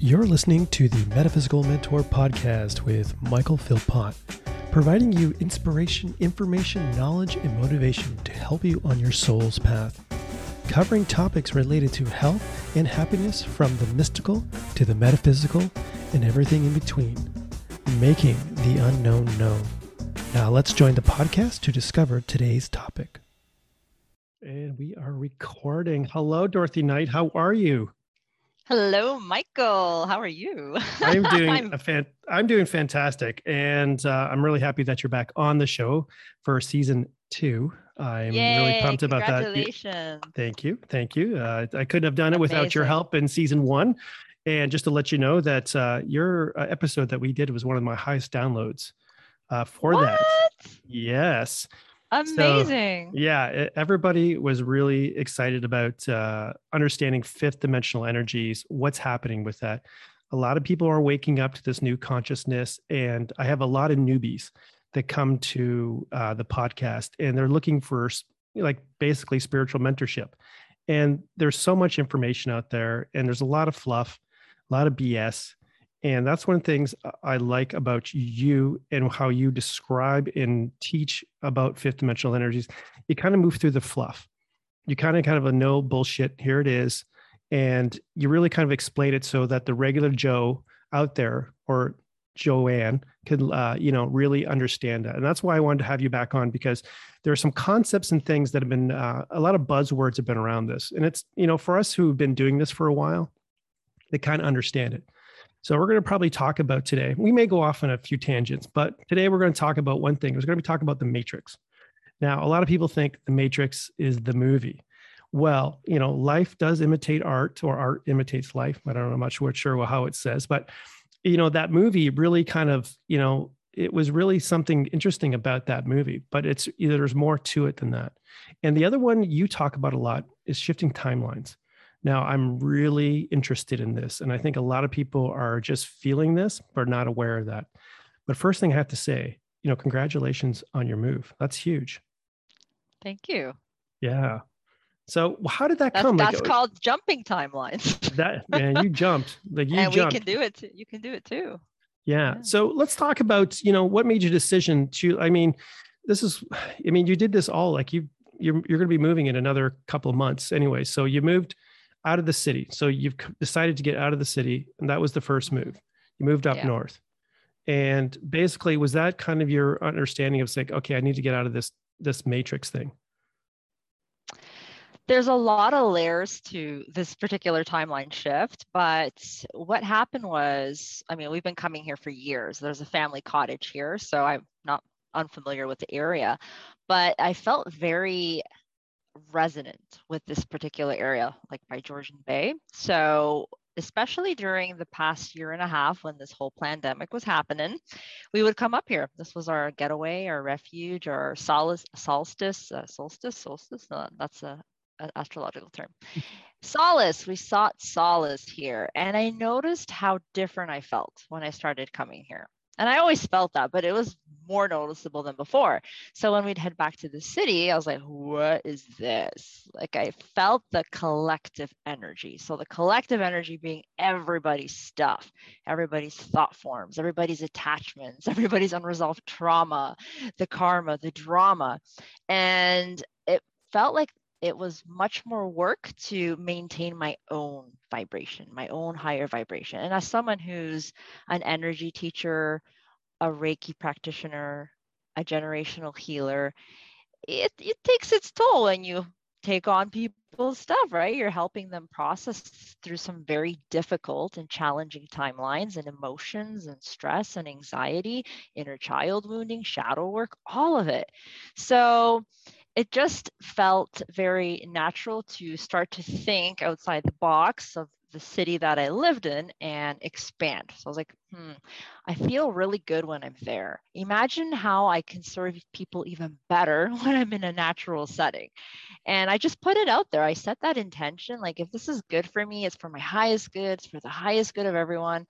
You're listening to the Metaphysical Mentor podcast with Michael Philpott, providing you inspiration, information, knowledge, and motivation to help you on your soul's path. Covering topics related to health and happiness from the mystical to the metaphysical and everything in between, making the unknown known. Now let's join the podcast to discover today's topic. And we are recording. Hello, Dorothy Knight. How are you? Hello, Michael. How are you? I'm doing I'm, a fan. I'm doing fantastic, and uh, I'm really happy that you're back on the show for season two. I'm Yay, really pumped about that. Congratulations! Thank you, thank you. Uh, I couldn't have done it Amazing. without your help in season one. And just to let you know that uh, your uh, episode that we did was one of my highest downloads uh, for what? that. Yes. Amazing. So, yeah, everybody was really excited about uh, understanding fifth dimensional energies, what's happening with that. A lot of people are waking up to this new consciousness, and I have a lot of newbies that come to uh, the podcast and they're looking for like basically spiritual mentorship. And there's so much information out there, and there's a lot of fluff, a lot of BS. And that's one of the things I like about you and how you describe and teach about fifth dimensional energies. You kind of move through the fluff. You kind of kind of a no bullshit, here it is. And you really kind of explain it so that the regular Joe out there or Joanne could, uh, you know, really understand that. And that's why I wanted to have you back on because there are some concepts and things that have been, uh, a lot of buzzwords have been around this. And it's, you know, for us who've been doing this for a while, they kind of understand it. So we're going to probably talk about today. We may go off on a few tangents, but today we're going to talk about one thing. We're going to be talking about the Matrix. Now, a lot of people think the Matrix is the movie. Well, you know, life does imitate art, or art imitates life. I don't know, I'm not sure, sure how it says, but you know, that movie really kind of, you know, it was really something interesting about that movie. But it's there's more to it than that. And the other one you talk about a lot is shifting timelines. Now, I'm really interested in this, and I think a lot of people are just feeling this, but not aware of that. But first thing I have to say, you know, congratulations on your move. That's huge. Thank you. Yeah. So how did that that's, come? That's like, called jumping timelines. that man, you jumped. Like you and jumped. we can do it. Too. You can do it too. Yeah. yeah. So let's talk about you know what made your decision to. I mean, this is. I mean, you did this all like you. You're you're going to be moving in another couple of months anyway. So you moved out of the city. So you've decided to get out of the city, and that was the first move. You moved up yeah. north, and basically, was that kind of your understanding of saying, okay, I need to get out of this this matrix thing? There's a lot of layers to this particular timeline shift, but what happened was, I mean, we've been coming here for years. There's a family cottage here, so I'm not unfamiliar with the area, but I felt very resonant with this particular area, like by Georgian Bay. So especially during the past year and a half when this whole pandemic was happening, we would come up here. This was our getaway, our refuge, our solace, solstice, uh, solstice, solstice. No, that's a, a astrological term. solace. We sought solace here, and I noticed how different I felt when I started coming here. And I always felt that, but it was more noticeable than before. So when we'd head back to the city, I was like, what is this? Like I felt the collective energy. So the collective energy being everybody's stuff, everybody's thought forms, everybody's attachments, everybody's unresolved trauma, the karma, the drama. And it felt like it was much more work to maintain my own vibration, my own higher vibration. And as someone who's an energy teacher, a Reiki practitioner, a generational healer, it, it takes its toll when you take on people's stuff, right? You're helping them process through some very difficult and challenging timelines and emotions and stress and anxiety, inner child wounding, shadow work, all of it. So it just felt very natural to start to think outside the box of the city that I lived in and expand. So I was like, hmm, I feel really good when I'm there. Imagine how I can serve people even better when I'm in a natural setting. And I just put it out there. I set that intention like, if this is good for me, it's for my highest good, it's for the highest good of everyone.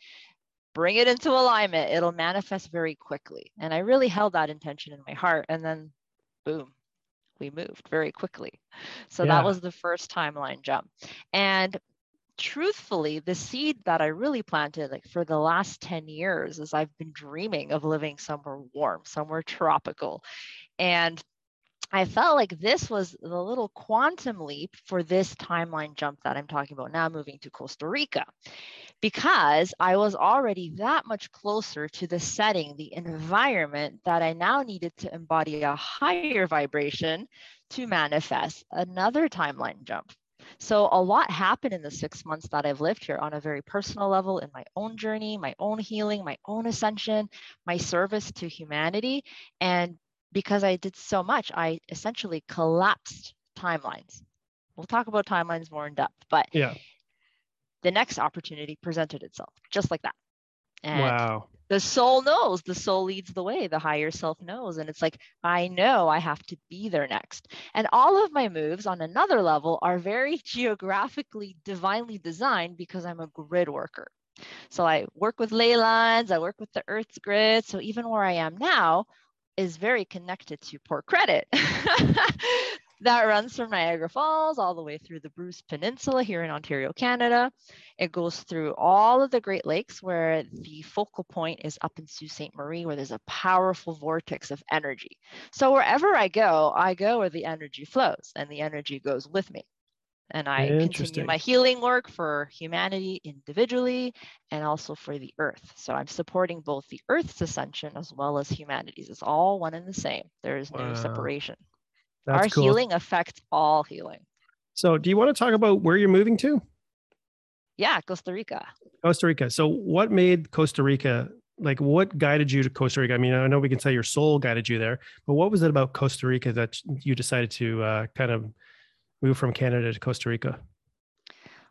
Bring it into alignment, it'll manifest very quickly. And I really held that intention in my heart. And then, boom, we moved very quickly. So yeah. that was the first timeline jump. And truthfully, the seed that I really planted like for the last 10 years is I've been dreaming of living somewhere warm, somewhere tropical. And I felt like this was the little quantum leap for this timeline jump that I'm talking about now, moving to Costa Rica, because I was already that much closer to the setting, the environment that I now needed to embody a higher vibration to manifest another timeline jump. So, a lot happened in the six months that I've lived here on a very personal level in my own journey, my own healing, my own ascension, my service to humanity. And because I did so much, I essentially collapsed timelines. We'll talk about timelines more in depth, but yeah, the next opportunity presented itself just like that. And wow. The soul knows, the soul leads the way, the higher self knows. And it's like, I know I have to be there next. And all of my moves on another level are very geographically, divinely designed because I'm a grid worker. So I work with ley lines, I work with the Earth's grid. So even where I am now, is very connected to poor Credit. that runs from Niagara Falls all the way through the Bruce Peninsula here in Ontario, Canada. It goes through all of the Great Lakes where the focal point is up in Sault Ste. Marie, where there's a powerful vortex of energy. So wherever I go, I go where the energy flows and the energy goes with me and I continue my healing work for humanity individually and also for the earth. So I'm supporting both the earth's ascension as well as humanity's. It's all one and the same. There is wow. no separation. That's Our cool. healing affects all healing. So do you want to talk about where you're moving to? Yeah, Costa Rica. Costa Rica. So what made Costa Rica like what guided you to Costa Rica? I mean, I know we can say your soul guided you there, but what was it about Costa Rica that you decided to uh, kind of move from Canada to Costa Rica?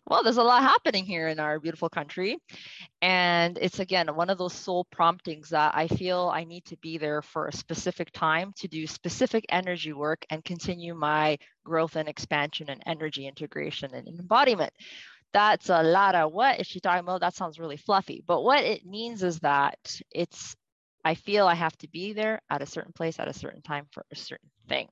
Well, there's a lot happening here in our beautiful country. And it's again one of those soul promptings that I feel I need to be there for a specific time to do specific energy work and continue my growth and expansion and energy integration and embodiment. That's a lot of what is she talking about? That sounds really fluffy. But what it means is that it's I feel I have to be there at a certain place at a certain time for a certain thing.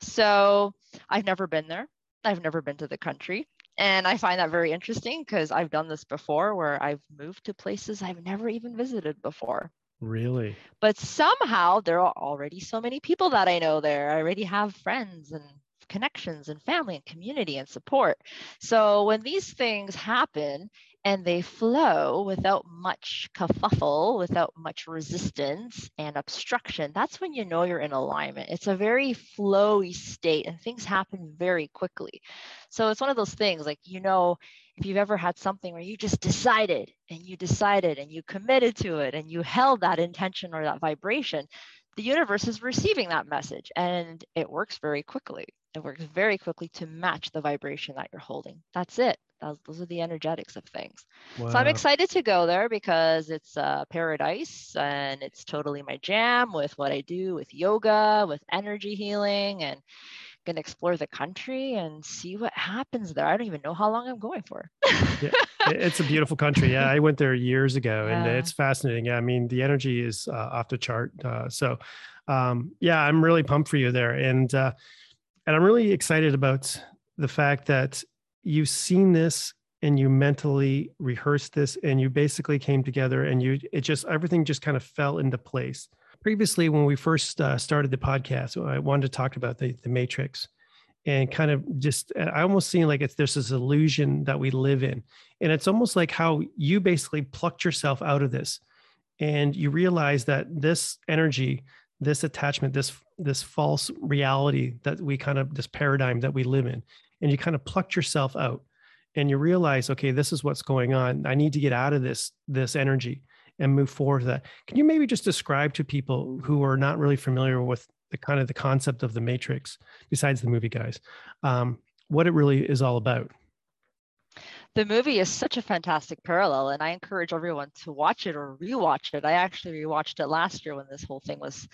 So I've never been there. I've never been to the country. And I find that very interesting because I've done this before where I've moved to places I've never even visited before. Really? But somehow there are already so many people that I know there. I already have friends and connections and family and community and support. So when these things happen and they flow without much kerfuffle, without much resistance and obstruction, that's when you know you're in alignment. It's a very flowy state and things happen very quickly. So it's one of those things like, you know, if you've ever had something where you just decided and you decided and you committed to it and you held that intention or that vibration, the universe is receiving that message and it works very quickly. It works very quickly to match the vibration that you're holding. That's it. Those, are the energetics of things. Wow. So I'm excited to go there because it's a paradise and it's totally my jam with what I do with yoga, with energy healing, and to explore the country and see what happens there. I don't even know how long I'm going for. yeah, it's a beautiful country. Yeah, I went there years ago, yeah. and it's fascinating. Yeah, I mean the energy is uh, off the chart. Uh, so, um, yeah, I'm really pumped for you there, and uh, and I'm really excited about the fact that you've seen this and you mentally rehearsed this and you basically came together and you it just everything just kind of fell into place previously when we first uh, started the podcast i wanted to talk about the, the matrix and kind of just uh, i almost seem like it's there's this illusion that we live in. And it's almost like how you basically plucked yourself out of this. And you realize that this energy this attachment this this false reality that we kind of this paradigm that we live in and you kind of plucked yourself out. And you realize okay this is what's going on. I need to get out of this this energy and move forward with that. Can you maybe just describe to people who are not really familiar with the kind of the concept of the matrix besides the movie guys um, what it really is all about the movie is such a fantastic parallel and i encourage everyone to watch it or rewatch it i actually rewatched it last year when this whole thing was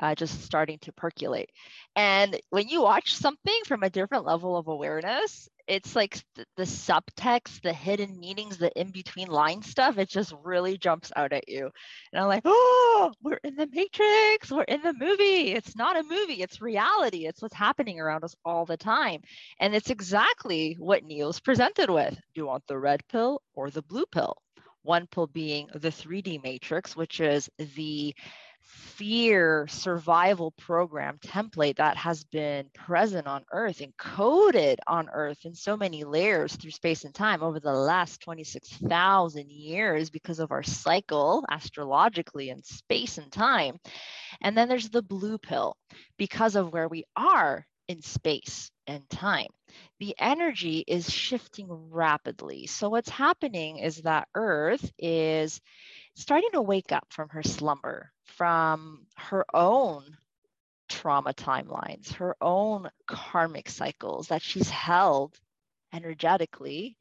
uh, just starting to percolate. And when you watch something from a different level of awareness, it's like the, subtext, the hidden meanings, the in between line stuff, it just really jumps out at you. And I'm like, oh, we're in the matrix, we're in the movie. It's not a movie, it's reality. It's what's happening around us all the time. And it's exactly what Neo's presented with. Do you want the red pill or the blue pill? One pill being the 3D matrix, which is the fear survival program template that has been present on Earth, encoded on Earth in so many layers through space and time over the last 26,000 years because of our cycle astrologically in space and time. And then there's the blue pill because of where we are in space and time. The energy is shifting rapidly. So, what's happening is that Earth is starting to wake up from her slumber, from her own trauma timelines, her own karmic cycles that she's held energetically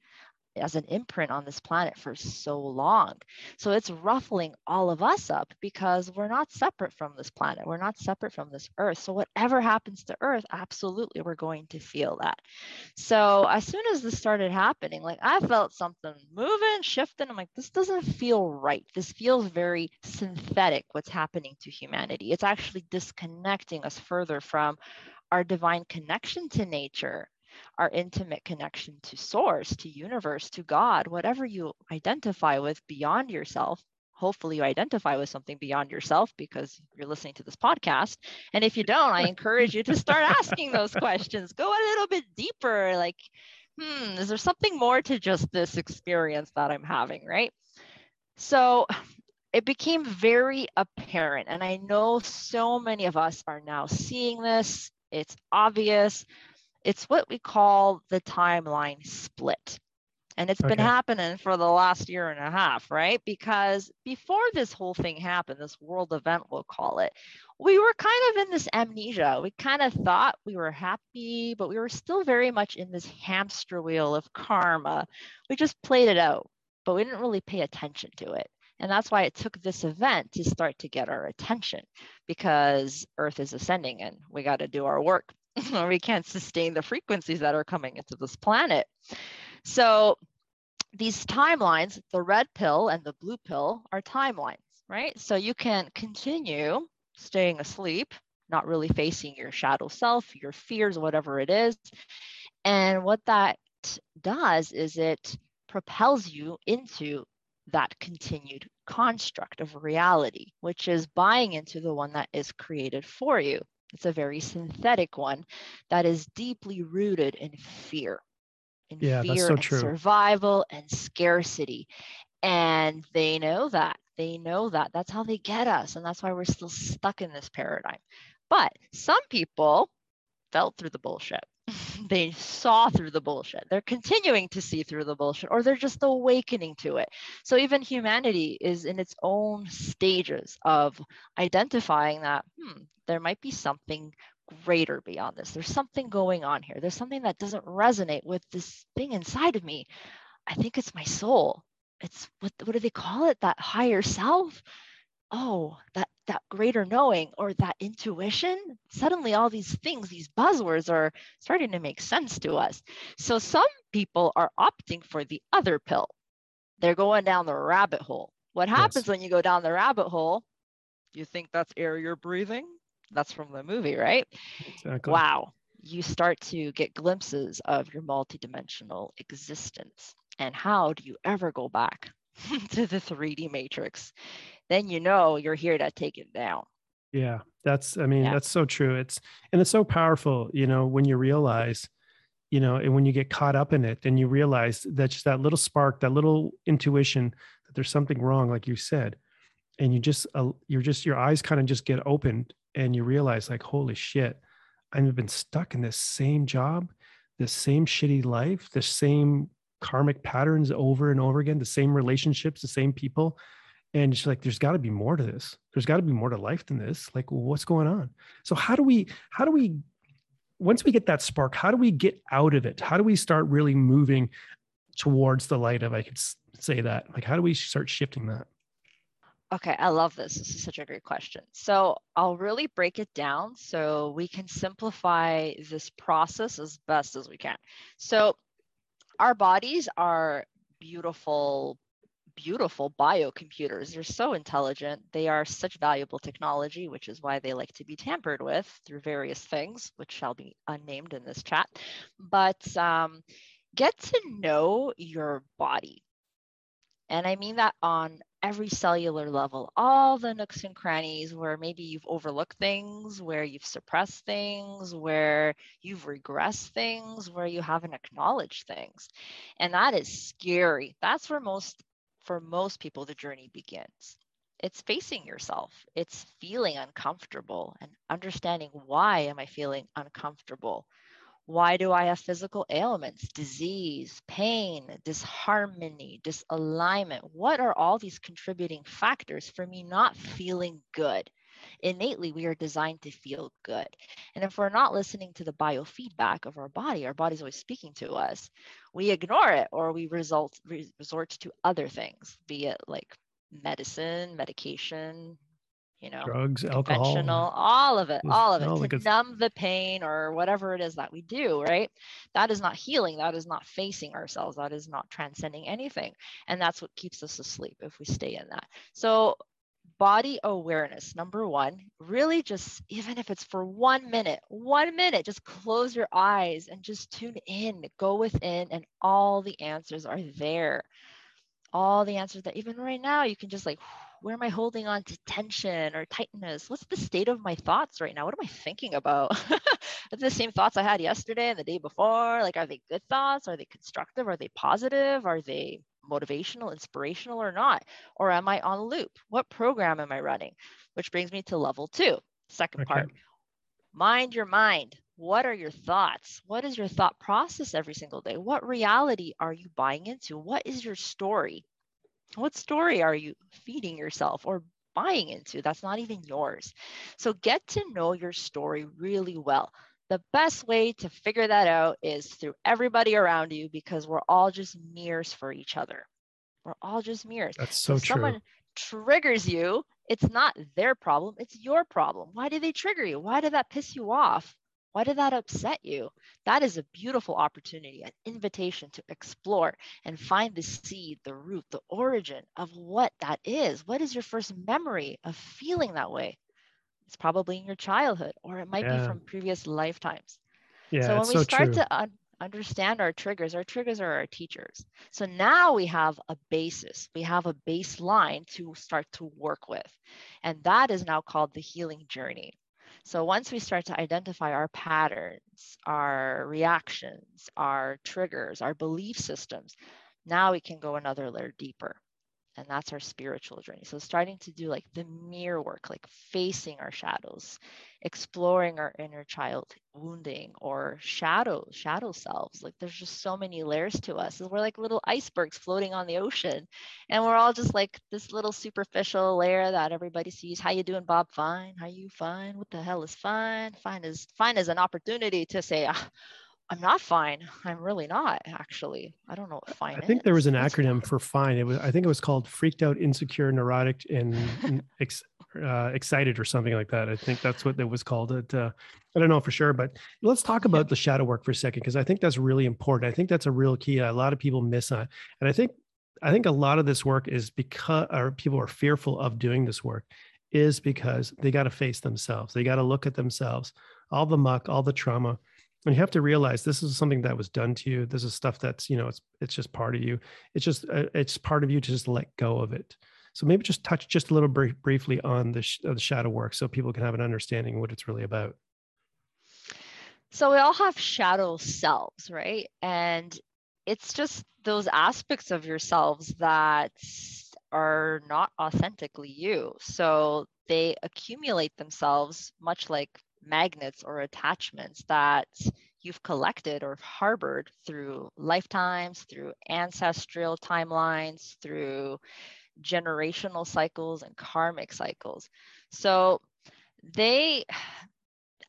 as an imprint on this planet for so long. So it's ruffling all of us up because we're not separate from this planet. We're not separate from this earth. So whatever happens to earth, absolutely we're going to feel that. So as soon as this started happening, like I felt something moving, shifting. I'm like, this doesn't feel right. This feels very synthetic, what's happening to humanity. It's actually disconnecting us further from our divine connection to nature our intimate connection to source, to universe, to God, whatever you identify with beyond yourself. Hopefully, you identify with something beyond yourself because you're listening to this podcast. And if you don't, I encourage you to start asking those questions. Go a little bit deeper. Like, hmm, is there something more to just this experience that I'm having? Right. So, it became very apparent. And I know so many of us are now seeing this. It's obvious. It's what we call the timeline split. And it's okay. been happening for the last year and a half, right? Because before this whole thing happened, this world event, we'll call it, we were kind of in this amnesia. We kind of thought we were happy, but we were still very much in this hamster wheel of karma. We just played it out, but we didn't really pay attention to it. And that's why it took this event to start to get our attention because Earth is ascending and we got to do our work or we can't sustain the frequencies that are coming into this planet. So these timelines, the red pill and the blue pill are timelines, right? So you can continue staying asleep, not really facing your shadow self, your fears, whatever it is. And what that does is it propels you into that continued construct of reality, which is buying into the one that is created for you. It's a very synthetic one that is deeply rooted in fear, in yeah, fear so and true. survival and scarcity. And they know that. They know that. That's how they get us. And that's why we're still stuck in this paradigm. But some people fell through the bullshit. They saw through the bullshit. They're continuing to see through the bullshit, or they're just awakening to it. So even humanity is in its own stages of identifying that, hmm, there might be something greater beyond this. There's something going on here. There's something that doesn't resonate with this thing inside of me. I think it's my soul. It's what what do they call it? That higher self. Oh, that that greater knowing or that intuition. Suddenly all these things, these buzzwords are starting to make sense to us. So some people are opting for the other pill. They're going down the rabbit hole. What happens yes. when you go down the rabbit hole? You think that's air you're breathing? that's from the movie, right? Exactly. Wow. You start to get glimpses of your multidimensional existence. And how do you ever go back to the 3D matrix? Then you know you're here to take it down. Yeah, that's, I mean, yeah. that's so true. It's, and it's so powerful, you know, when you realize, you know, and when you get caught up in it, and you realize that just that little spark, that little intuition that there's something wrong, like you said, and you just, uh, you're just, your eyes kind of just get opened and you realize like holy shit i've been stuck in this same job this same shitty life the same karmic patterns over and over again the same relationships the same people and she's like there's got to be more to this there's got to be more to life than this like what's going on so how do we how do we once we get that spark how do we get out of it how do we start really moving towards the light of i could say that like how do we start shifting that Okay, I love this. This is such a great question. So I'll really break it down so we can simplify this process as best as we can. So our bodies are beautiful beautiful biocomputers. They're so intelligent. They are such valuable technology, which is why they like to be tampered with through various things, which shall be unnamed in this chat. But um, get to know your body. And I mean that on every cellular level, all the nooks and crannies where maybe you've overlooked things, where you've suppressed things, where you've regressed things, where you haven't acknowledged things. And that is scary. That's where most, for most people, the journey begins. It's facing yourself, it's feeling uncomfortable and understanding why am I feeling uncomfortable? Why do I have physical ailments, disease, pain, disharmony, disalignment? What are all these contributing factors for me not feeling good? Innately, we are designed to feel good. And if we're not listening to the biofeedback of our body, our body's always speaking to us, we ignore it or we result, resort to other things, be it like medicine, medication, you know, drugs, alcohol, all of it, all of it to numb the pain or whatever it is that we do, right? That is not healing. That is not facing ourselves. That is not transcending anything. And that's what keeps us asleep if we stay in that. So, body awareness, number one, really just, even if it's for one minute, one minute, just close your eyes and just tune in, go within, and all the answers are there. All the answers that even right now you can just like where am I holding on to tension or tightness? What's the state of my thoughts right now? What am I thinking about? the same thoughts I had yesterday and the day before? Like, are they good thoughts? Are they constructive? Are they positive? Are they motivational, inspirational, or not? Or am I on loop? What program am I running? Which brings me to level two, second okay. part. Mind your mind. What are your thoughts? What is your thought process every single day? What reality are you buying into? What is your story? What story are you feeding yourself or buying into that's not even yours? So get to know your story really well. The best way to figure that out is through everybody around you because we're all just mirrors for each other. We're all just mirrors. That's so if true. Someone triggers you, it's not their problem, it's your problem. Why did they trigger you? Why did that piss you off? Why did that upset you? That is a beautiful opportunity, an invitation to explore and find the seed, the root, the origin of what that is. What is your first memory of feeling that way? It's probably in your childhood, or it might yeah. be from previous lifetimes. Yeah, so when we so start true. to un- understand our triggers, our triggers are our teachers. So now we have a basis, we have a baseline to start to work with. And that is now called the healing journey. So once we start to identify our patterns, our reactions, our triggers, our belief systems, now we can go another layer deeper and that's our spiritual journey. So starting to do like the mirror work like facing our shadows exploring our inner child wounding or shadow shadow selves. Like there's just so many layers to us. We're like little icebergs floating on the ocean and we're all just like this little superficial layer that everybody sees. How you doing bob? Fine. How you? Fine. What the hell is fine? Fine is fine is an opportunity to say ah, I'm not fine. I'm really not actually. I don't know what fine. I think is. there was an acronym for fine. It was. I think it was called freaked out, insecure, neurotic, and ex, uh, excited, or something like that. I think that's what it was called. It. Uh, I don't know for sure, but let's talk about the shadow work for a second because I think that's really important. I think that's a real key. A lot of people miss on, and I think I think a lot of this work is because or people are fearful of doing this work is because they got to face themselves. They got to look at themselves, all the muck, all the trauma and you have to realize this is something that was done to you this is stuff that's you know it's it's just part of you. It's just uh, it's part of you to just let go of it. So maybe just touch just a little br- briefly on the, sh- the shadow work so people can have an understanding of what it's really about. So we all have shadow selves right? And it's just those aspects of yourselves that are not authentically you. So they accumulate themselves much like magnets or attachments that you've collected or harbored through lifetimes, through ancestral timelines, through generational cycles and karmic cycles. So they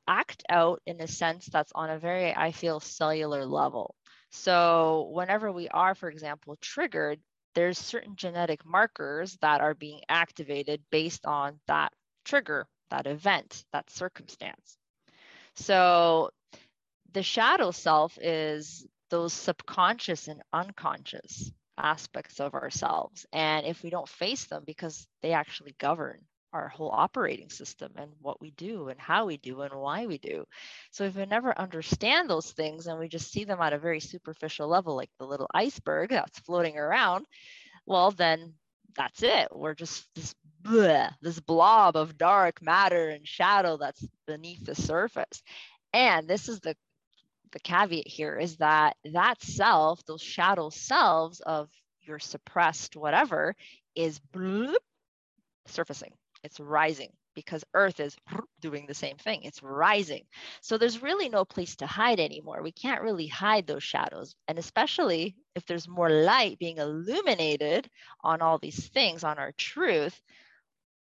act out in a sense that's on a very, I feel, cellular level. So whenever we are, for example, triggered, there's certain genetic markers that are being activated based on that trigger that event, that circumstance. So the shadow self is those subconscious and unconscious aspects of ourselves. And if we don't face them, because they actually govern our whole operating system and what we do and how we do and why we do. So if we never understand those things and we just see them at a very superficial level, like the little iceberg that's floating around, well, then that's it. We're just this bleh, this blob of dark matter and shadow that's beneath the surface. And this is the the caveat here is that that self, those shadow selves of your suppressed whatever, is bloop, surfacing. It's rising because Earth is doing the same thing. It's rising. So there's really no place to hide anymore. We can't really hide those shadows. And especially if there's more light being illuminated on all these things, on our truth,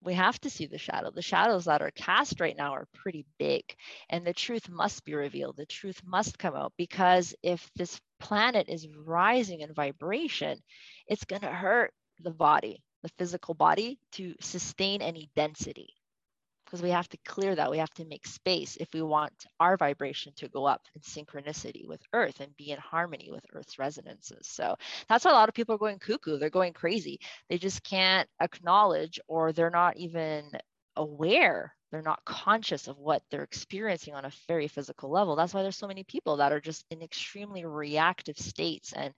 we have to see the shadow. The shadows that are cast right now are pretty big, and the truth must be revealed. The truth must come out because if this planet is rising in vibration, it's going to hurt the body, the physical body, to sustain any density because we have to clear that. We have to make space if we want our vibration to go up in synchronicity with Earth and be in harmony with Earth's resonances. So that's why a lot of people are going cuckoo. They're going crazy. They just can't acknowledge or they're not even aware they're not conscious of what they're experiencing on a very physical level that's why there's so many people that are just in extremely reactive states and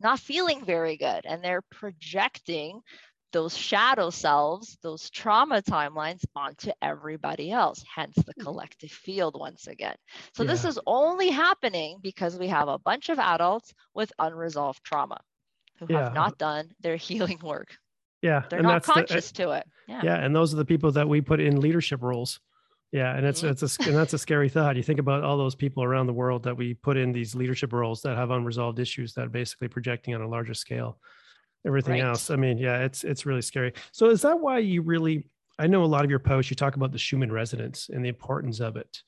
not feeling very good and they're projecting those shadow selves, those trauma timelines onto everybody else, hence the mm-hmm. collective field once again. So, yeah. this is only happening because we have a bunch of adults with unresolved trauma who yeah. have not done their healing work. Yeah. They're not conscious the, uh, to it. Yeah. yeah. And those are the people that we put in leadership roles. Yeah, and it's mm-hmm. it's a and that's a scary thought. You think about all those people around the world that we put in these leadership roles that have unresolved issues that are basically projecting on a larger scale everything right. else. I mean, yeah, it's it's really scary. So is that why you really I know a lot of your posts you talk about the Schumann resonance and the importance of it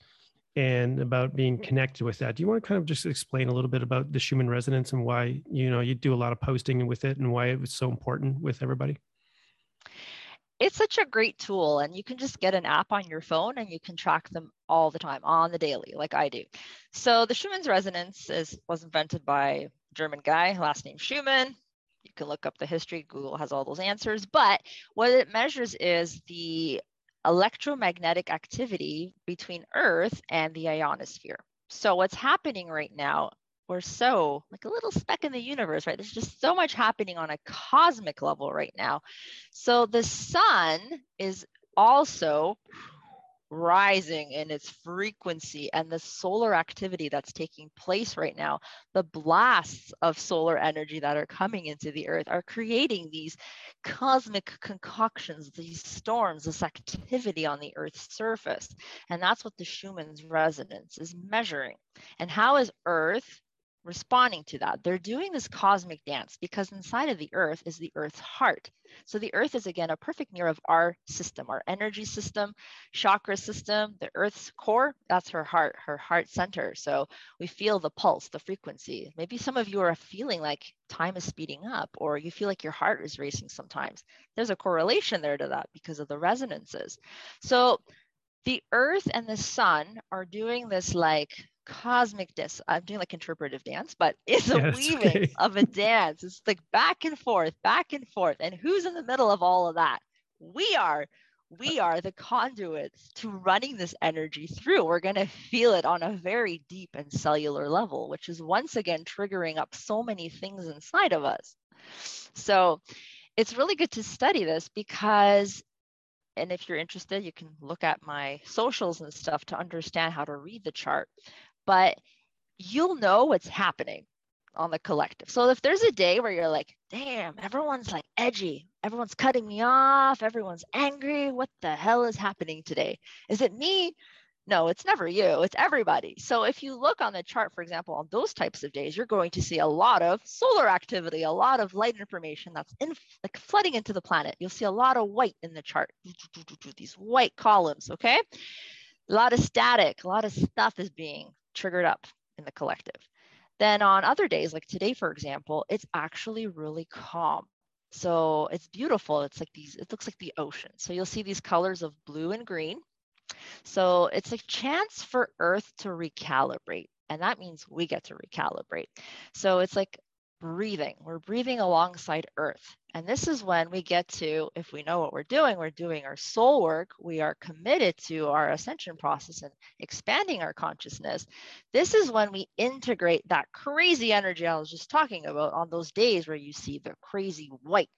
and about being mm-hmm. connected with that. Do you want to kind of just explain a little bit about the Schumann resonance and why, you know, you do a lot of posting with it and why it was so important with everybody? It's such a great tool and you can just get an app on your phone and you can track them all the time on the daily like I do. So the Schumann's resonance is was invented by German guy, last name Schumann can look up the history. Google has all those answers. But what it measures is the electromagnetic activity between Earth and the ionosphere. So what's happening right now, we're so like a little speck in the universe, right? There's just so much happening on a cosmic level right now. So the sun is also rising in its frequency and the solar activity that's taking place right now, the blasts of solar energy that are coming into the earth are creating these cosmic concoctions, these storms, this activity on the earth's surface. And that's what the Schumann's resonance is measuring. And how is earth responding to that. They're doing this cosmic dance because inside of the earth is the earth's heart. So the earth is again a perfect mirror of our system, our energy system, chakra system, the earth's core, that's her heart, her heart center. So we feel the pulse, the frequency. Maybe some of you are feeling like time is speeding up or you feel like your heart is racing sometimes. There's a correlation there to that because of the resonances. So the earth and the sun are doing this like cosmic dance. I'm doing like interpretive dance, but it's a weaving okay. of a dance. It's like back and forth, back and forth. And who's in the middle of all of that? We are. We are the conduits to running this energy through. We're going to feel it on a very deep and cellular level, which is once again triggering up so many things inside of us. So it's really good to study this because and if you're interested, you can look at my socials and stuff to understand how to read the chart but you'll know what's happening on the collective. So if there's a day where you're like, damn, everyone's like edgy, everyone's cutting me off, everyone's angry, what the hell is happening today? Is it me? No, it's never you, it's everybody. So if you look on the chart, for example, on those types of days, you're going to see a lot of solar activity, a lot of light information that's in, like flooding into the planet. You'll see a lot of white in the chart, these white columns, okay? A lot of static, a lot of stuff is being triggered up in the collective. Then on other days, like today, for example, it's actually really calm. So it's beautiful. It's like these, it looks like the ocean. So you'll see these colors of blue and green. So it's a chance for Earth to recalibrate. And that means we get to recalibrate. So it's like breathing. We're breathing alongside Earth. And this is when we get to, if we know what we're doing, we're doing our soul work, we are committed to our ascension process and expanding our consciousness. This is when we integrate that crazy energy I was just talking about on those days where you see the crazy white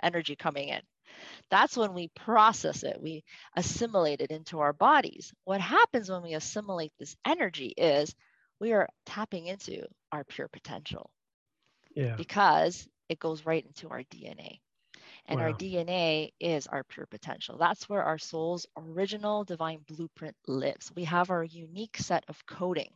energy coming in. That's when we process it, we assimilate it into our bodies. What happens when we assimilate this energy is we are tapping into our pure potential. Yeah. Because it goes right into our DNA. And Wow. our DNA is our pure potential. That's where our soul's original divine blueprint lives. We have our unique set of coding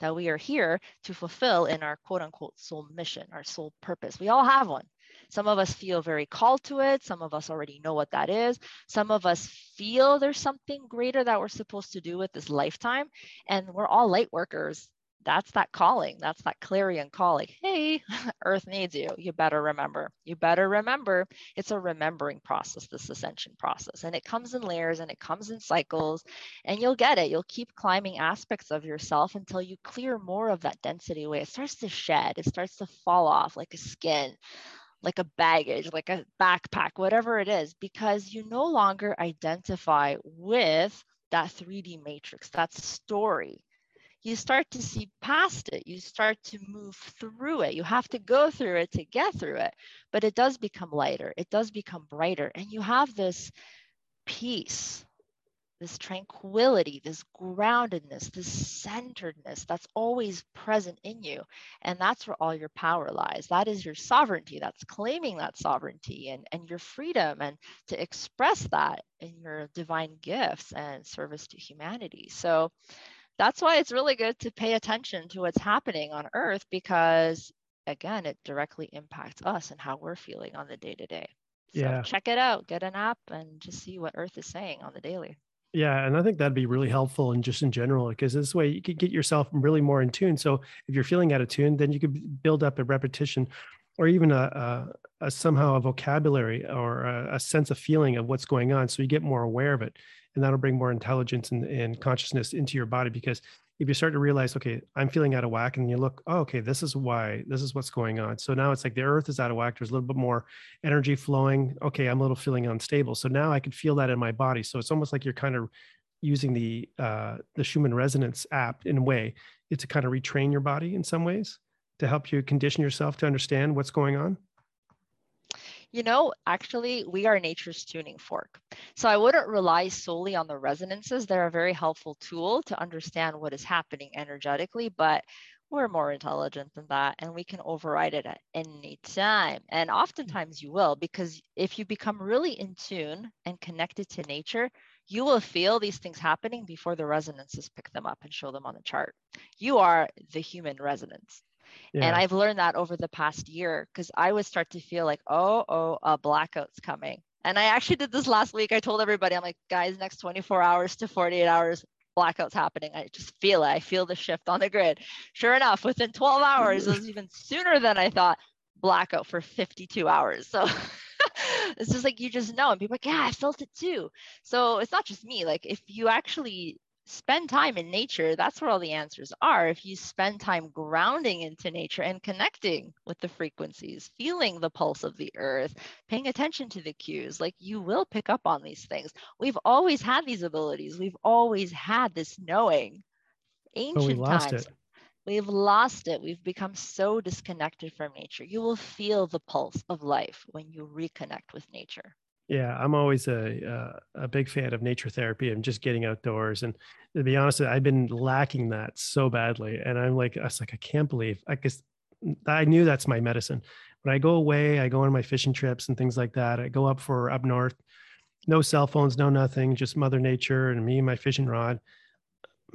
that we are here to fulfill in our quote unquote soul mission, our soul purpose. We all have one. Some of us feel very called to it. Some of us already know what that is. Some of us feel there's something greater that we're supposed to do with this lifetime. And we're all light workers. That's that calling. That's that clarion call. Like, hey, Earth needs you. You better remember. You better remember. It's a remembering process, this ascension process. And it comes in layers and it comes in cycles. And you'll get it. You'll keep climbing aspects of yourself until you clear more of that density away. It starts to shed, it starts to fall off like a skin like a baggage, like a backpack, whatever it is, because you no longer identify with that 3D matrix, that story. You start to see past it. You start to move through it. You have to go through it to get through it, but it does become lighter. It does become brighter. And you have this peace, this tranquility, this groundedness, this centeredness that's always present in you. And that's where all your power lies. That is your sovereignty. That's claiming that sovereignty and, and your freedom and to express that in your divine gifts and service to humanity. So that's why it's really good to pay attention to what's happening on earth because again, it directly impacts us and how we're feeling on the day to day. So Yeah. check it out, get an app and just see what Earth is saying on the daily. Yeah, and I think that'd be really helpful and just in general because this way you could get yourself really more in tune. So if you're feeling out of tune, then you could build up a repetition or even a, a, a somehow a vocabulary or a, a sense of feeling of what's going on so you get more aware of it and that'll bring more intelligence and, and consciousness into your body because if you start to realize okay i'm feeling out of whack and you look oh, okay this is why this is what's going on. So now it's like the earth is out of whack there's a little bit more energy flowing. Okay i'm a little feeling unstable. So now i can feel that in my body. So it's almost like you're kind of using the uh, the schumann resonance app in a way it's to kind of retrain your body in some ways to help you condition yourself to understand what's going on You know, actually, we are nature's tuning fork. So I wouldn't rely solely on the resonances. They're a very helpful tool to understand what is happening energetically, but we're more intelligent than that and we can override it at any time. And hmm. oftentimes you will, because if you become really in tune and connected to nature, you will feel these things happening before the resonances pick them up and show them on the chart. You are the human resonance. And I've learned that over the past year because I would start to feel like, oh, oh, a blackout's coming. And I actually did this last week. I told everybody, I'm like, guys, next 24 hours to 48 hours, blackouts happening. I just feel it. I feel the shift on the grid. Sure enough, within 12 hours, it was even sooner than I thought, blackout for 52 hours. So it's just like you just know. And people are like, yeah, I felt it too. So it's not just me. Like if you actually spend time in nature, that's where all the answers are. If you spend time grounding into nature and connecting with the frequencies, feeling the pulse of the earth, paying attention to the cues, like you will pick up on these things. We've always had these abilities, we've always had this knowing. but we Ancient lost times, it We've lost it. We've become so disconnected from nature. You will feel the pulse of life when you reconnect with nature. Yeah, I'm always a uh, a big fan of nature therapy and just getting outdoors. And to be honest, I've been lacking that so badly. And I'm like, I was like, I can't believe. I guess I knew that's my medicine. When I go away, I go on my fishing trips and things like that. I go up for up north, no cell phones, no nothing, just Mother Nature and me and my fishing rod.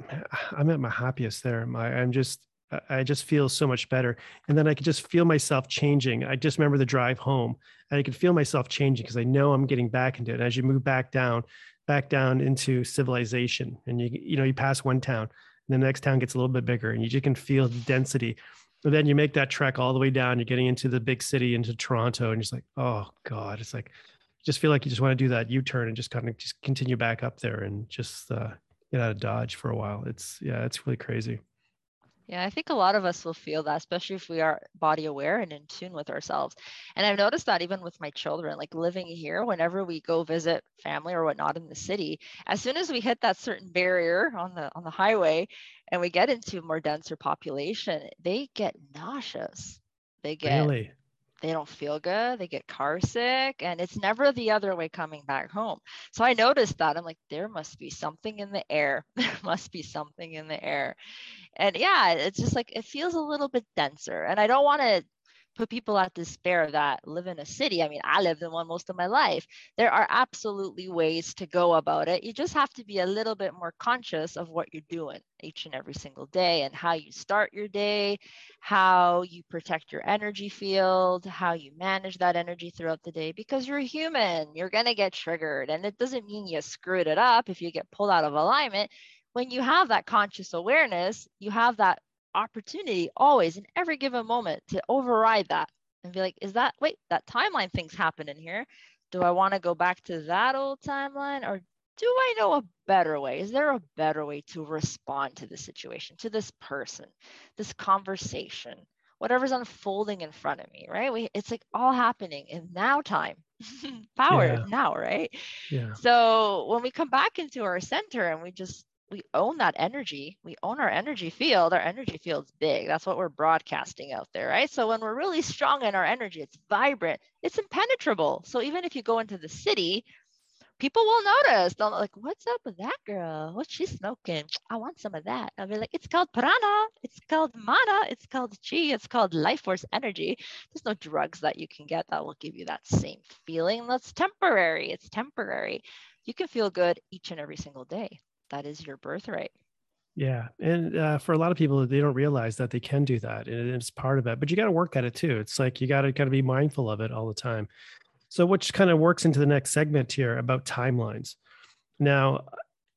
I'm at my happiest there. My I'm just I- just feel so much better. And then I could just feel myself changing. I just remember the drive home and I could feel myself changing because I know I'm getting back into it. As you move back down, back down into civilization, and you you know you pass one town, and the next town gets a little bit bigger, and you just can feel the density. And then you make that trek all the way down. You're getting into the big city, into Toronto, and you're just like, oh god, it's like, just feel like you just want to do that U-turn and just kind of just continue back up there and just uh, get out of Dodge for a while. It's yeah, it's really crazy. Yeah, I think a lot of us will feel that, especially if we are body aware and in tune with ourselves. And I've noticed that even with my children, like living here, whenever we go visit family or whatnot in the city, as soon as we hit that certain barrier on the on the highway and we get into more denser population, they get nauseous. They get really? They don't feel good, they get car sick, and it's never the other way coming back home. So I noticed that. I'm like, there must be something in the air. There must be something in the air. And yeah, it's just like it feels a little bit denser. And I don't want to put people at despair that live in a city. I mean, I lived in one most of my life. There are absolutely ways to go about it. You just have to be a little bit more conscious of what you're doing each and every single day and how you start your day, how you protect your energy field, how you manage that energy throughout the day because you're human. You're going to get triggered. And it doesn't mean you screwed it up if you get pulled out of alignment. When you have that conscious awareness, you have that opportunity always in every given moment to override that and be like, is that, wait, that timeline thing's happening here. Do I want to go back to that old timeline or do I know a better way? Is there a better way to respond to the situation, to this person, this conversation, whatever's unfolding in front of me, right? We, it's like all happening in now time, power yeah. now, right? Yeah. So when we come back into our center and we just we own that energy. We own our energy field. Our energy field's big. That's what we're broadcasting out there, right? So when we're really strong in our energy, it's vibrant, it's impenetrable. So even if you go into the city, people will notice. They'll like, what's up with that girl? What's she smoking? I want some of that. I'll be like, it's called prana, it's called mana, it's called chi, it's called life force energy. There's no drugs that you can get that will give you that same feeling. That's temporary. It's temporary. You can feel good each and every single day that is your birthright. Yeah, and uh, for a lot of people, they don't realize that they can do that, and it's part of it. But you got to work at it too. It's like you got to got to be mindful of it all the time. So, which kind of works into the next segment here about timelines. Now,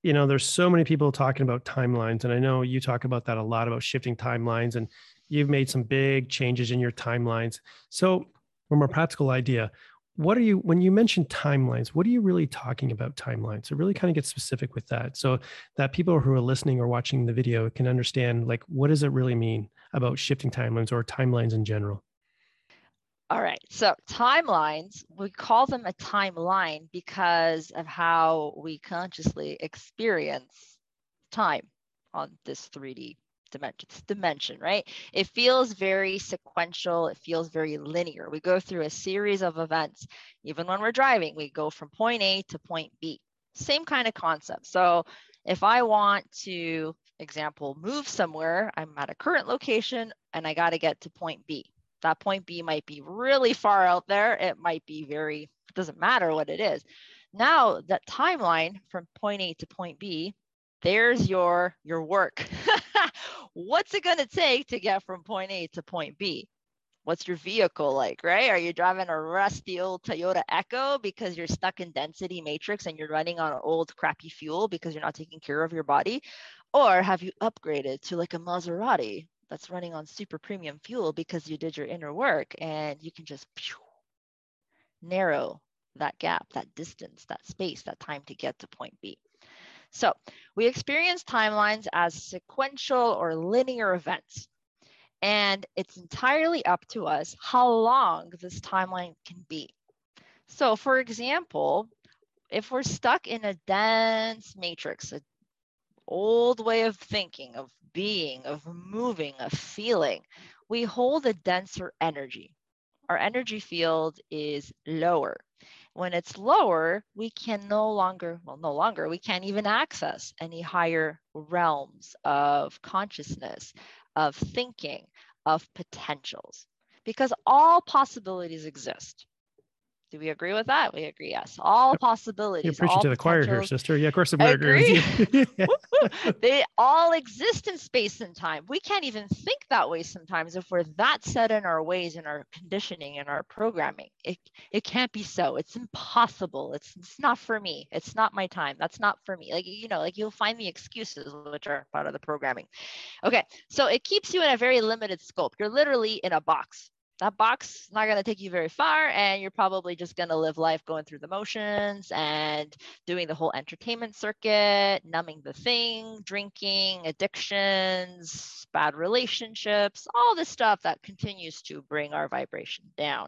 you know, there's so many people talking about timelines, and I know you talk about that a lot about shifting timelines, and you've made some big changes in your timelines. So, from a practical idea, what are you when you mention timelines what are you really talking about timelines? So really kind of get specific with that. So that people who are listening or watching the video can understand like what does it really mean about shifting timelines or timelines in general? All right. So timelines we call them a timeline because of how we consciously experience time on this 3d dimension, dimension, right? It feels very sequential. It feels very linear. We go through a series of events. Even when we're driving, we go from point A to point B. Same kind of concept. So if I want to, example, move somewhere, I'm at a current location and I got to get to point B. That point B might be really far out there. It might be very, it doesn't matter what it is. Now that timeline from point A to point B, there's your your work what's it going to take to get from point A to point B? What's your vehicle like, right? Are you driving a rusty old Toyota Echo because you're stuck in density matrix and you're running on old crappy fuel because you're not taking care of your body? Or have you upgraded to like a Maserati that's running on super premium fuel because you did your inner work and you can just pew, narrow that gap, that distance, that space, that time to get to point B? So we experience timelines as sequential or linear events. And it's entirely up to us how long this timeline can be. So for example, if we're stuck in a dense matrix, an old way of thinking, of being, of moving, of feeling, we hold a denser energy. Our energy field is lower. When it's lower, we can no longer, well, no longer, we can't even access any higher realms of consciousness, of thinking, of potentials, because all possibilities exist. Do we agree with that? We agree. Yes. All possibilities. You're preaching to the choir here, sister. Yeah, of course, I agree. agree they all exist in space and time. We can't even think that way sometimes if we're that set in our ways, and our conditioning, and our programming. It it can't be so. It's impossible. It's it's not for me. It's not my time. That's not for me. Like you know, like you'll find the excuses which are part of the programming. Okay, so it keeps you in a very limited scope. You're literally in a box that box is not going to take you very far and you're probably just going to live life going through the motions and doing the whole entertainment circuit numbing the thing drinking addictions bad relationships all the stuff that continues to bring our vibration down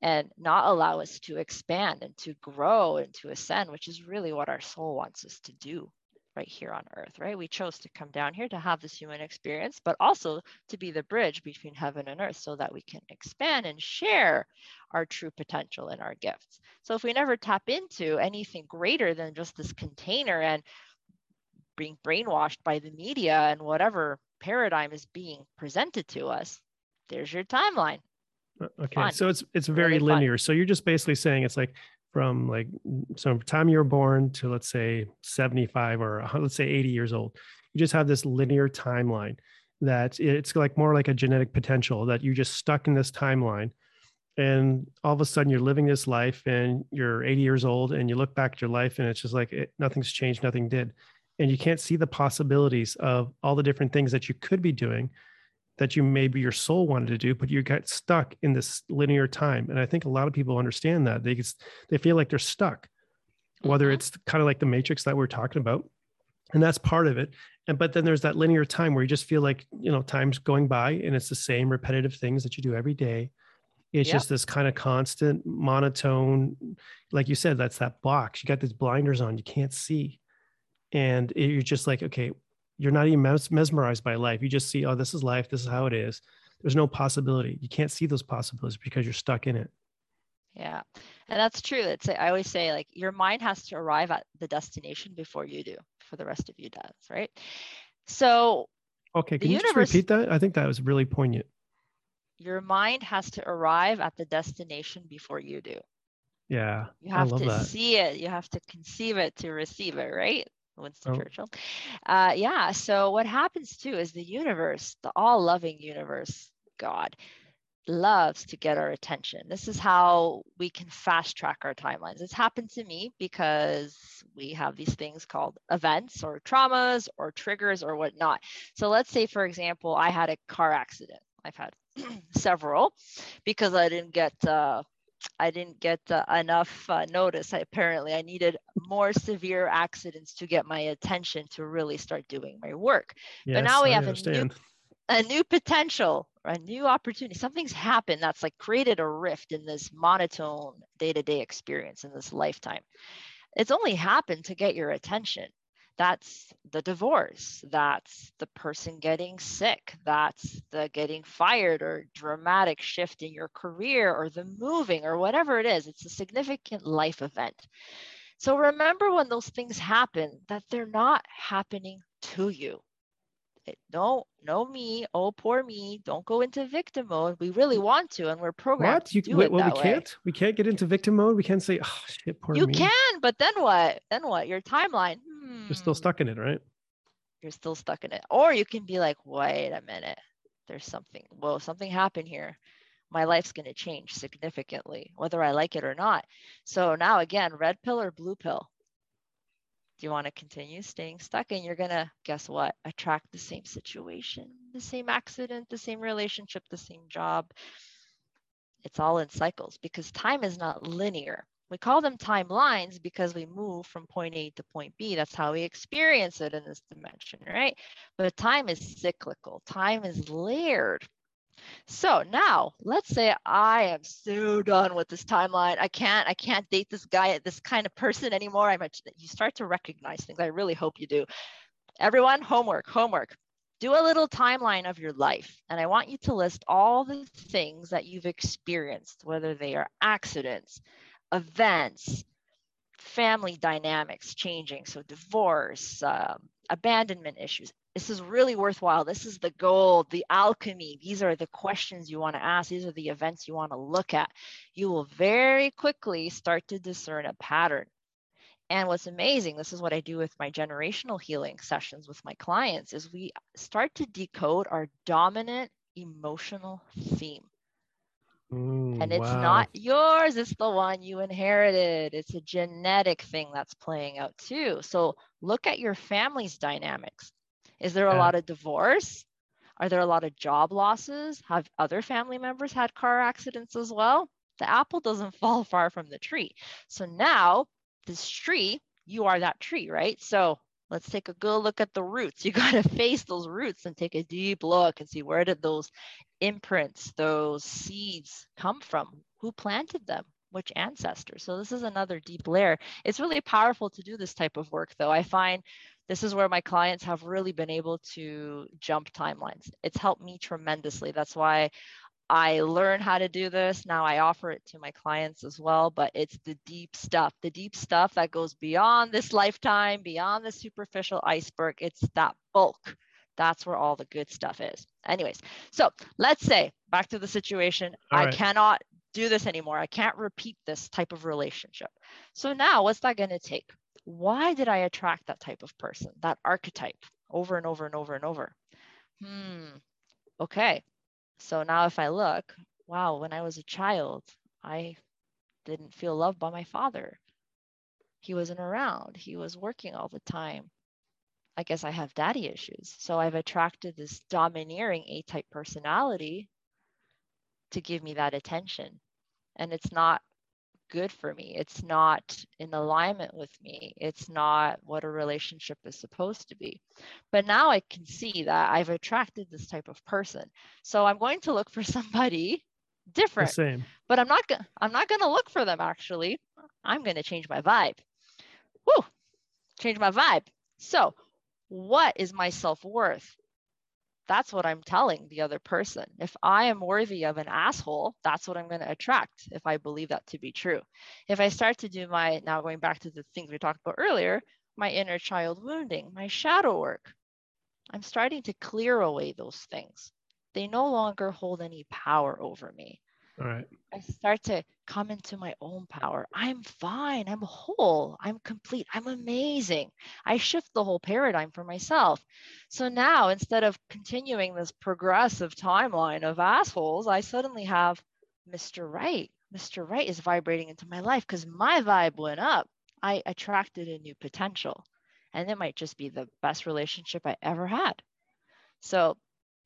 and not allow us to expand and to grow and to ascend which is really what our soul wants us to do right here on earth, right? We chose to come down here to have this human experience, but also to be the bridge between heaven and earth so that we can expand and share our true potential and our gifts. So if we never tap into anything greater than just this container and being brainwashed by the media and whatever paradigm is being presented to us, there's your timeline. Uh, okay, fun. so it's it's very really linear. Fun. So you're just basically saying it's like from like so from time you were born to let's say 75 or uh, let's say 80 years old you just have this linear timeline that it's like more like a genetic potential that you're just stuck in this timeline and all of a sudden you're living this life and you're 80 years old and you look back at your life and it's just like it, nothing's changed nothing did and you can't see the possibilities of all the different things that you could be doing that you maybe your soul wanted to do, but you got stuck in this linear time. And I think a lot of people understand that they they feel like they're stuck, whether mm-hmm. it's kind of like the matrix that we're talking about, and that's part of it. And but then there's that linear time where you just feel like you know time's going by and it's the same repetitive things that you do every day. It's just this kind of constant monotone, like you said, that's that box. You got these blinders on, you can't see, and you're just like, okay, you're not even mes- mesmerized by life. You just see, oh, this is life. This is how it is. There's no possibility. You can't see those possibilities because you're stuck in it. Yeah. And that's true. It's I always say like your mind has to arrive at the destination before you do, for the rest of you does, right? So Okay, can you universe, just repeat that? I think that was really poignant. Your mind has to arrive at the destination before you do. Yeah. You have to that. see it, you have to conceive it to receive it, right? Winston oh. Churchill. Uh, yeah. So what happens too is the universe, the all-loving universe, God, loves to get our attention. This is how we can fast track our timelines. It's happened to me because we have these things called events or traumas or triggers or whatnot. So let's say, for example, I had a car accident. I've had several because I didn't get uh, I didn't get uh, enough uh, notice. I, apparently, I needed more severe accidents to get my attention to really start doing my work. Yes, but now we I have a new, a new potential, a new opportunity. Something's happened that's like created a rift in this monotone day to day experience in this lifetime. It's only happened to get your attention that's the divorce that's the person getting sick that's the getting fired or dramatic shift in your career or the moving or whatever it is. It's a significant life event. So remember when those things happen that they're not happening to you. No no me oh poor me don't go into victim mode. We really mm. want to and we're programmed what? you, to do wait, it well, that we can't? We can't get into victim mode? We can't say oh shit poor you me. You can but then what? Then what? Your timeline you're still hmm. stuck in it, right? You're still stuck in it. Or you can be like, wait a minute, there's something, whoa, something happened here. My life's going to change significantly, whether I like it or not. So now, again, red pill or blue pill? Do you want to continue staying stuck? And you're going to, guess what? Attract the same situation, the same accident, the same relationship, the same job. It's all in cycles because time is not linear. We call them timelines because we move from point A to point B. That's how we experience it in this dimension, right? But time is cyclical, time is layered. So now let's say I am so done with this timeline. I can't, I can't date this guy, this kind of person anymore. I mentioned that you start to recognize things. I really hope you do. Everyone, homework, homework. Do a little timeline of your life. And I want you to list all the things that you've experienced, whether they are accidents, events, family dynamics changing. So, divorce, um, abandonment issues. This is really worthwhile. This is the gold, the alchemy. These are the questions you want to ask. These are the events you want to look at. You will very quickly start to discern a pattern. And what's amazing, this is what I do with my generational healing sessions with my clients, is we start to decode our dominant emotional theme. Mm, and it's wow. not yours, it's the one you inherited. It's a genetic thing that's playing out too. So look at your family's dynamics. Is there a yeah. lot of divorce? Are there a lot of job losses? Have other family members had car accidents as well? The apple doesn't fall far from the tree. So now, this tree, you are that tree, right? So let's take a good look at the roots. You got to face those roots and take a deep look and see where did those imprints, those seeds come from? Who planted them? Which ancestors? So this is another deep layer. It's really powerful to do this type of work though. I find this is where my clients have really been able to jump timelines. It's helped me tremendously. That's why I learn how to do this. Now I offer it to my clients as well, but it's the deep stuff, the deep stuff that goes beyond this lifetime, beyond the superficial iceberg. It's that bulk. That's where all the good stuff is. Anyways, so let's say back to the situation. I cannot do this anymore. I can't repeat this type of relationship. So now what's that going to take? Why did I attract that type of person, that archetype over and over and over and over? Hmm. Okay. So now if I look, wow, when I was a child, I didn't feel loved by my father. He wasn't around. He was working all the time. I guess I have daddy issues. So I've attracted this domineering A type personality to give me that attention. And it's not good for me. It's not in alignment with me. It's not what a relationship is supposed to be. But now I can see that I've attracted this type of person. So I'm going to look for somebody different. The same. But I'm not going I'm not going to look for them actually. I'm going to change my vibe. Woo! Change my vibe. So, what is my self-worth? That's what I'm telling the other person. If I am worthy of an asshole, that's what I'm going to attract if I believe that to be true. If I start to do my, now going back to the things we talked about earlier, my inner child wounding, my shadow work, I'm starting to clear away those things. They no longer hold any power over me. All right. I start to come into my own power. I'm fine. I'm whole. I'm complete. I'm amazing. I shift the whole paradigm for myself. So now instead of continuing this progressive timeline of assholes, I suddenly have Mr. Right. Mr. Right is vibrating into my life because my vibe went up. I attracted a new potential. And it might just be the best relationship I ever had. So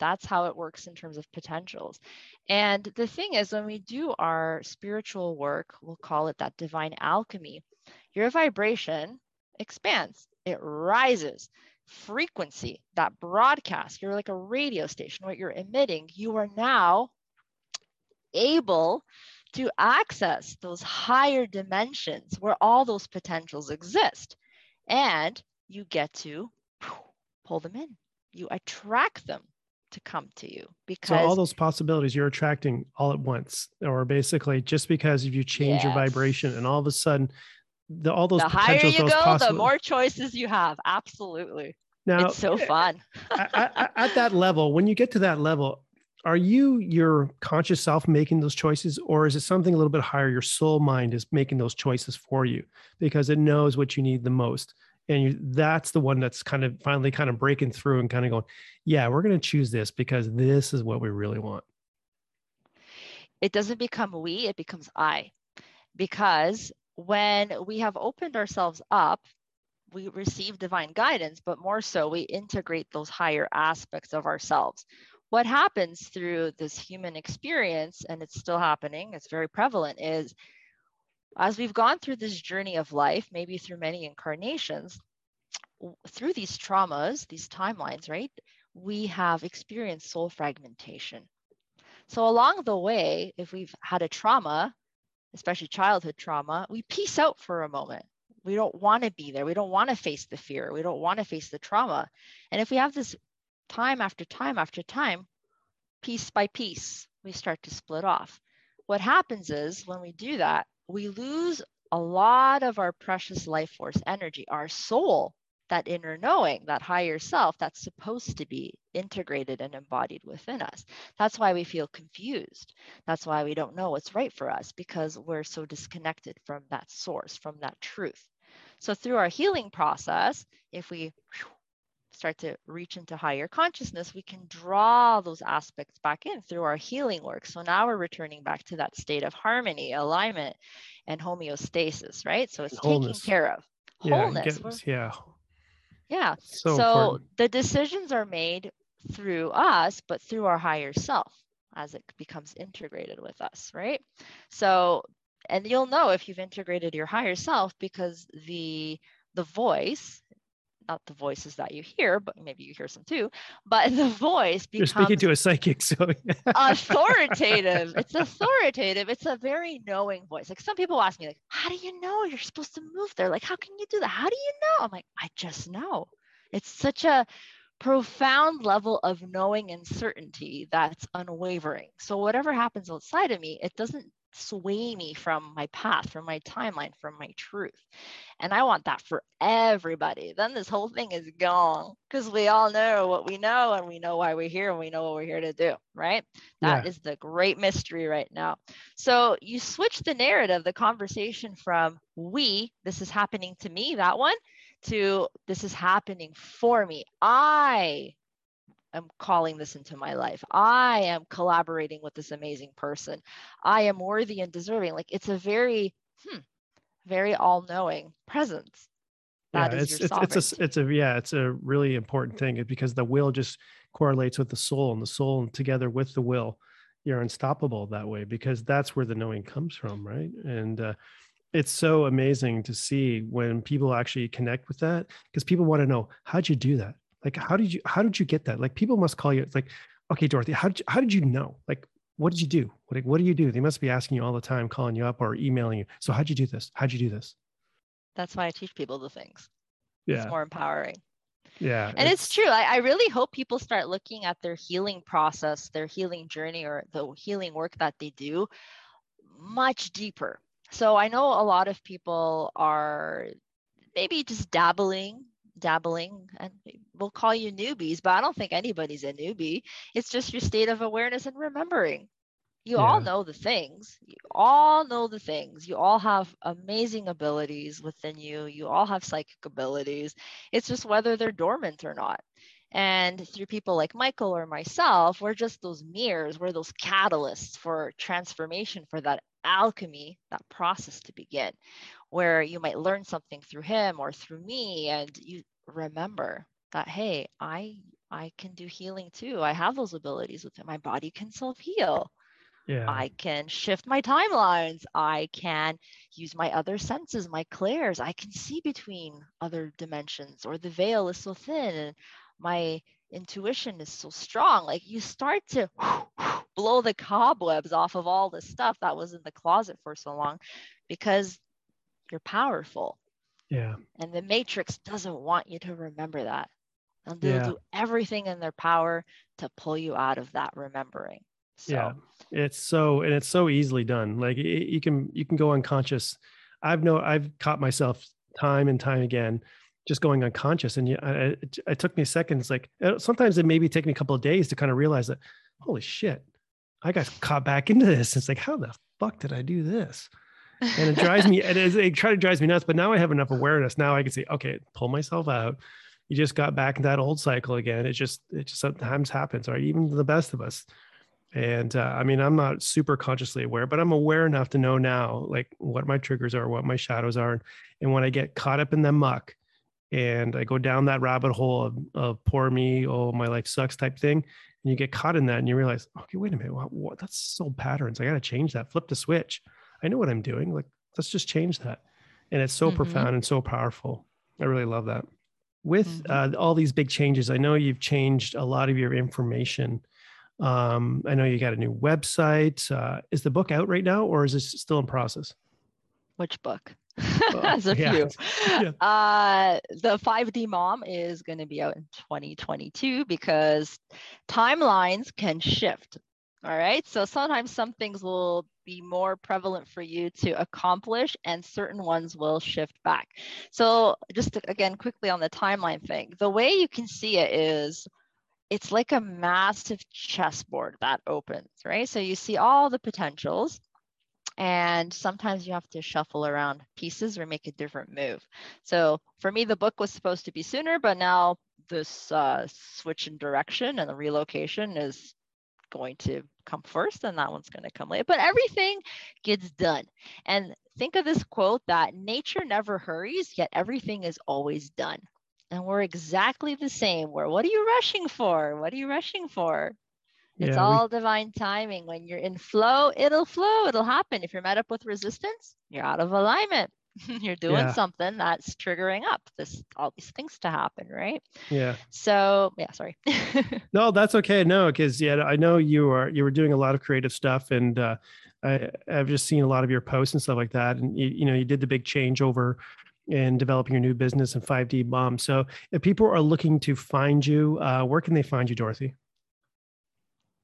that's how it works in terms of potentials. And the thing is, when we do our spiritual work, we'll call it that divine alchemy, your vibration expands, it rises. Frequency, that broadcast, you're like a radio station, what you're emitting, you are now able to access those higher dimensions where all those potentials exist. And you get to pull them in, you attract them to come to you because so all those possibilities you're attracting all at once or basically just because if you change yes. your vibration and all of a sudden the, all those the higher you go the more choices you have. Absolutely. Now it's so eh, fun. At, at that level when you get to that level are you your conscious self making those choices or is it something a little bit higher? Your soul mind is making those choices for you because it knows what you need the most and you, that's the one that's kind of finally kind of breaking through and kind of going yeah we're going to choose this because this is what we really want. It doesn't become we it becomes i. Because when we have opened ourselves up we receive divine guidance but more so we integrate those higher aspects of ourselves. What happens through this human experience and it's still happening it's very prevalent is as we've gone through this journey of life, maybe through many incarnations, through these traumas, these timelines, right, we have experienced soul fragmentation. So along the way, if we've had a trauma, especially childhood trauma, we peace out for a moment. We don't want to be there. We don't want to face the fear. We don't want to face the trauma. And if we have this time after time after time, piece by piece, we start to split off. What happens is when we do that, we lose a lot of our precious life force energy, our soul, that inner knowing, that higher self that's supposed to be integrated and embodied within us. That's why we feel confused. That's why we don't know what's right for us because we're so disconnected from that source, from that truth. So, through our healing process, if we start to reach into higher consciousness, we can draw those aspects back in through our healing work. So now we're returning back to that state of harmony, alignment, and homeostasis, right? So it's wholeness. taking care of wholeness. Yeah. yeah. Yeah. So, so the decisions are made through us, but through our higher self as it becomes integrated with us, right? So, and you'll know if you've integrated your higher self because the the voice not the voices that you hear, but maybe you hear some too. But the voice becomes You're speaking to a psychic, so authoritative. It's authoritative. It's a very knowing voice. Like some people ask me, like, how do you know you're supposed to move there? Like, how can you do that? How do you know? I'm like, I just know. It's such a profound level of knowing and certainty that's unwavering. So whatever happens outside of me, it doesn't sway me from my path, from my timeline, from my truth. And I want that for everybody. Then this whole thing is gone because we all know what we know and we know why we're here and we know what we're here to do, right? That yeah. is the great mystery right now. So you switch the narrative, the conversation from we, this is happening to me, that one, to this is happening for me. I am calling this into my life. I am collaborating with this amazing person. I am worthy and deserving. Like it's a very, hmm, very all-knowing presence. That yeah, it's it's, it's a it's a yeah, it's a really important thing because the will just correlates with the soul, and the soul and together with the will, you're unstoppable that way because that's where the knowing comes from, right? And uh, it's so amazing to see when people actually connect with that because people want to know how'd you do that like, how did you how did you get that? Like, people must call you. It's like, okay, Dorothy, how did you, how did you know? Like, what did you do? What, what do you do? They must be asking you all the time, calling you up or emailing you. So how'd you do this? How'd you do this? That's why I teach people the things. Yeah. It's more empowering. Yeah. And it's, it's true. I, I really hope people start looking at their healing process, their healing journey, or the healing work that they do much deeper. So I know a lot of people are maybe just dabbling dabbling and we'll call you newbies but i don't think anybody's a newbie. It's just your state of awareness and remembering. You yeah. all know the things. You all know the things. You all have amazing abilities within you. You all have psychic abilities. It's just whether they're dormant or not. And through people like michael or myself we're just those mirrors. We're those catalysts for transformation for that alchemy that process to begin where you might learn something through him or through me and you remember that hey i i can do healing too i have those abilities within my body can self heal yeah. I can shift my timelines. I can use my other senses, my clairs. I can see between other dimensions, or the veil is so thin and my intuition is so strong. Like you start to blow the cobwebs off of all the stuff that was in the closet for so long because you're powerful. Yeah. And the matrix doesn't want you to remember that. And they'll yeah. do everything in their power to pull you out of that remembering. So. Yeah. It's so and it's so easily done. Like you can you can go unconscious. I've no, I've caught myself time and time again just going unconscious and you, I, it, it took me seconds like uh, sometimes it maybe take me a couple of days to kind of realize that holy shit i got caught back into this it's like how the fuck did i do this and it drives me it is it kind of drives me nuts but now i have enough awareness. Now i can say okay pull myself out. You just got back in that old cycle again. It just it just sometimes happens right? Even the best of us. And uh, i mean i'm not super consciously aware but i'm aware enough to know now like what my triggers are what my shadows are. And when i get caught up in the muck and i go down that rabbit hole of, of poor me oh my life sucks type thing and you get caught in that and you realize okay wait a minute. What, what? That's so patterns. I got to change that. Flip the switch I know what I'm doing. Like, let's just change that. And it's so mm-hmm. profound and so powerful. I really love that. With mm-hmm. uh, all these big changes, I know you've changed a lot of your information. Um, I know you got a new website. Uh, is the book out right now or is it still in process? Which book? As a yeah. few. Yeah. Uh, the 5D Mom is going to be out in 2022 because timelines can shift. All right. So sometimes some things will be more prevalent for you to accomplish and certain ones will shift back. So just to, again, quickly on the timeline thing, the way you can see it is it's like a massive chessboard that opens, right? So you see all the potentials and sometimes you have to shuffle around pieces or make a different move. So for me, the book was supposed to be sooner, but now this uh, switch in direction and the relocation is going to come first and that one's going to come later. But everything gets done. And think of this quote that nature never hurries, yet everything is always done. and we're exactly the same. Where what are you rushing for? What are you rushing for? It's yeah, all we... divine timing. When you're in flow, it'll flow, it'll happen. If you're met up with resistance, you're out of alignment. you're doing yeah. something that's triggering up this all these things to happen right? Yeah. So yeah sorry. No that's okay. No because yeah i know you are you were doing a lot of creative stuff and uh, I, i've just seen a lot of your posts and stuff like that and you, you know you did the big changeover in developing your new business and 5d mom so if people are looking to find you uh, where can they find you dorothy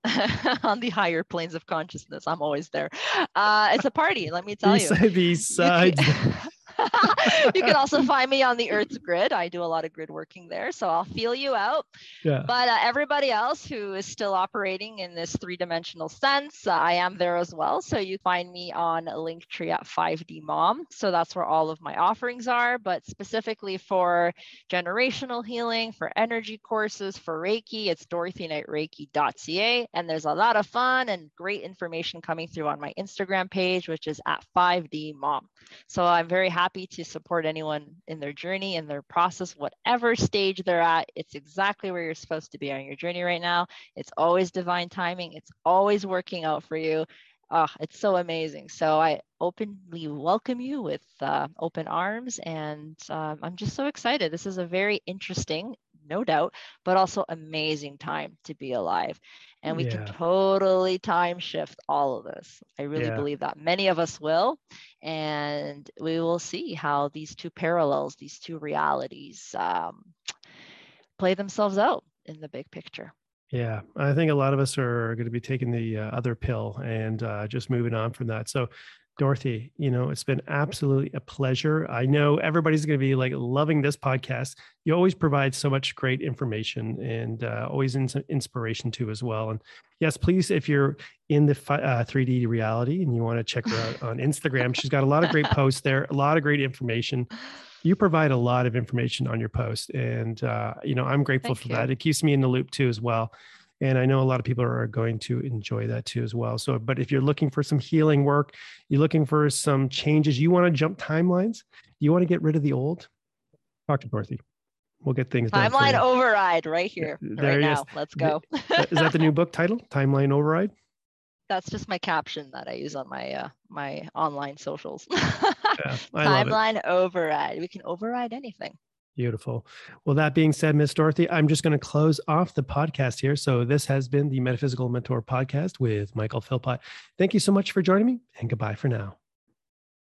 on the higher planes of consciousness. I'm always there. Uh, it's a party, let me tell you. Besides, you can also find me on the Earth's grid. I do a lot of grid working there, so I'll feel you out. Yeah. But uh, everybody else who is still operating in this three-dimensional sense, uh, I am there as well. So you find me on Linktree at 5D Mom. So that's where all of my offerings are. But specifically for generational healing, for energy courses, for Reiki, it's DorothyKnightReiki.ca, and there's a lot of fun and great information coming through on my Instagram page, which is at 5D Mom. So I'm very happy to support anyone in their journey in their process, whatever stage they're at. It's exactly where you're supposed to be on your journey right now. It's always divine timing. It's always working out for you. Oh, it's so amazing. So I openly welcome you with uh, open arms, and um, I'm just so excited. This is a very interesting, no doubt, but also amazing time to be alive and we yeah. can totally time shift all of this. I really yeah. believe that many of us will, and we will see how these two parallels, these two realities, um, play themselves out in the big picture. Yeah, I think a lot of us are going to be taking the uh, other pill and uh, just moving on from that. So, Dorothy, you know, it's been absolutely a pleasure. I know everybody's going to be like loving this podcast. You always provide so much great information and uh, always in inspiration too as well. And yes, please, if you're in the uh, 3D reality and you want to check her out on Instagram, she's got a lot of great posts there, a lot of great information. You provide a lot of information on your post, and uh, you know I'm grateful Thank for you. that. It keeps me in the loop too as well and i know a lot of people are going to enjoy that too as well so but if you're looking for some healing work you're looking for some changes you want to jump timelines you want to get rid of the old talk to dorothy we'll get things done timeline override right here there right now is. let's go is that the new book title timeline override that's just my caption that I use on my uh, my online socials. yeah, Timeline override. We can override anything. Beautiful. Well, that being said, Miss Dorothy, I'm just going to close off the podcast here. So, this has been the Metaphysical Mentor podcast with Michael Philpott. Thank you so much for joining me, and goodbye for now.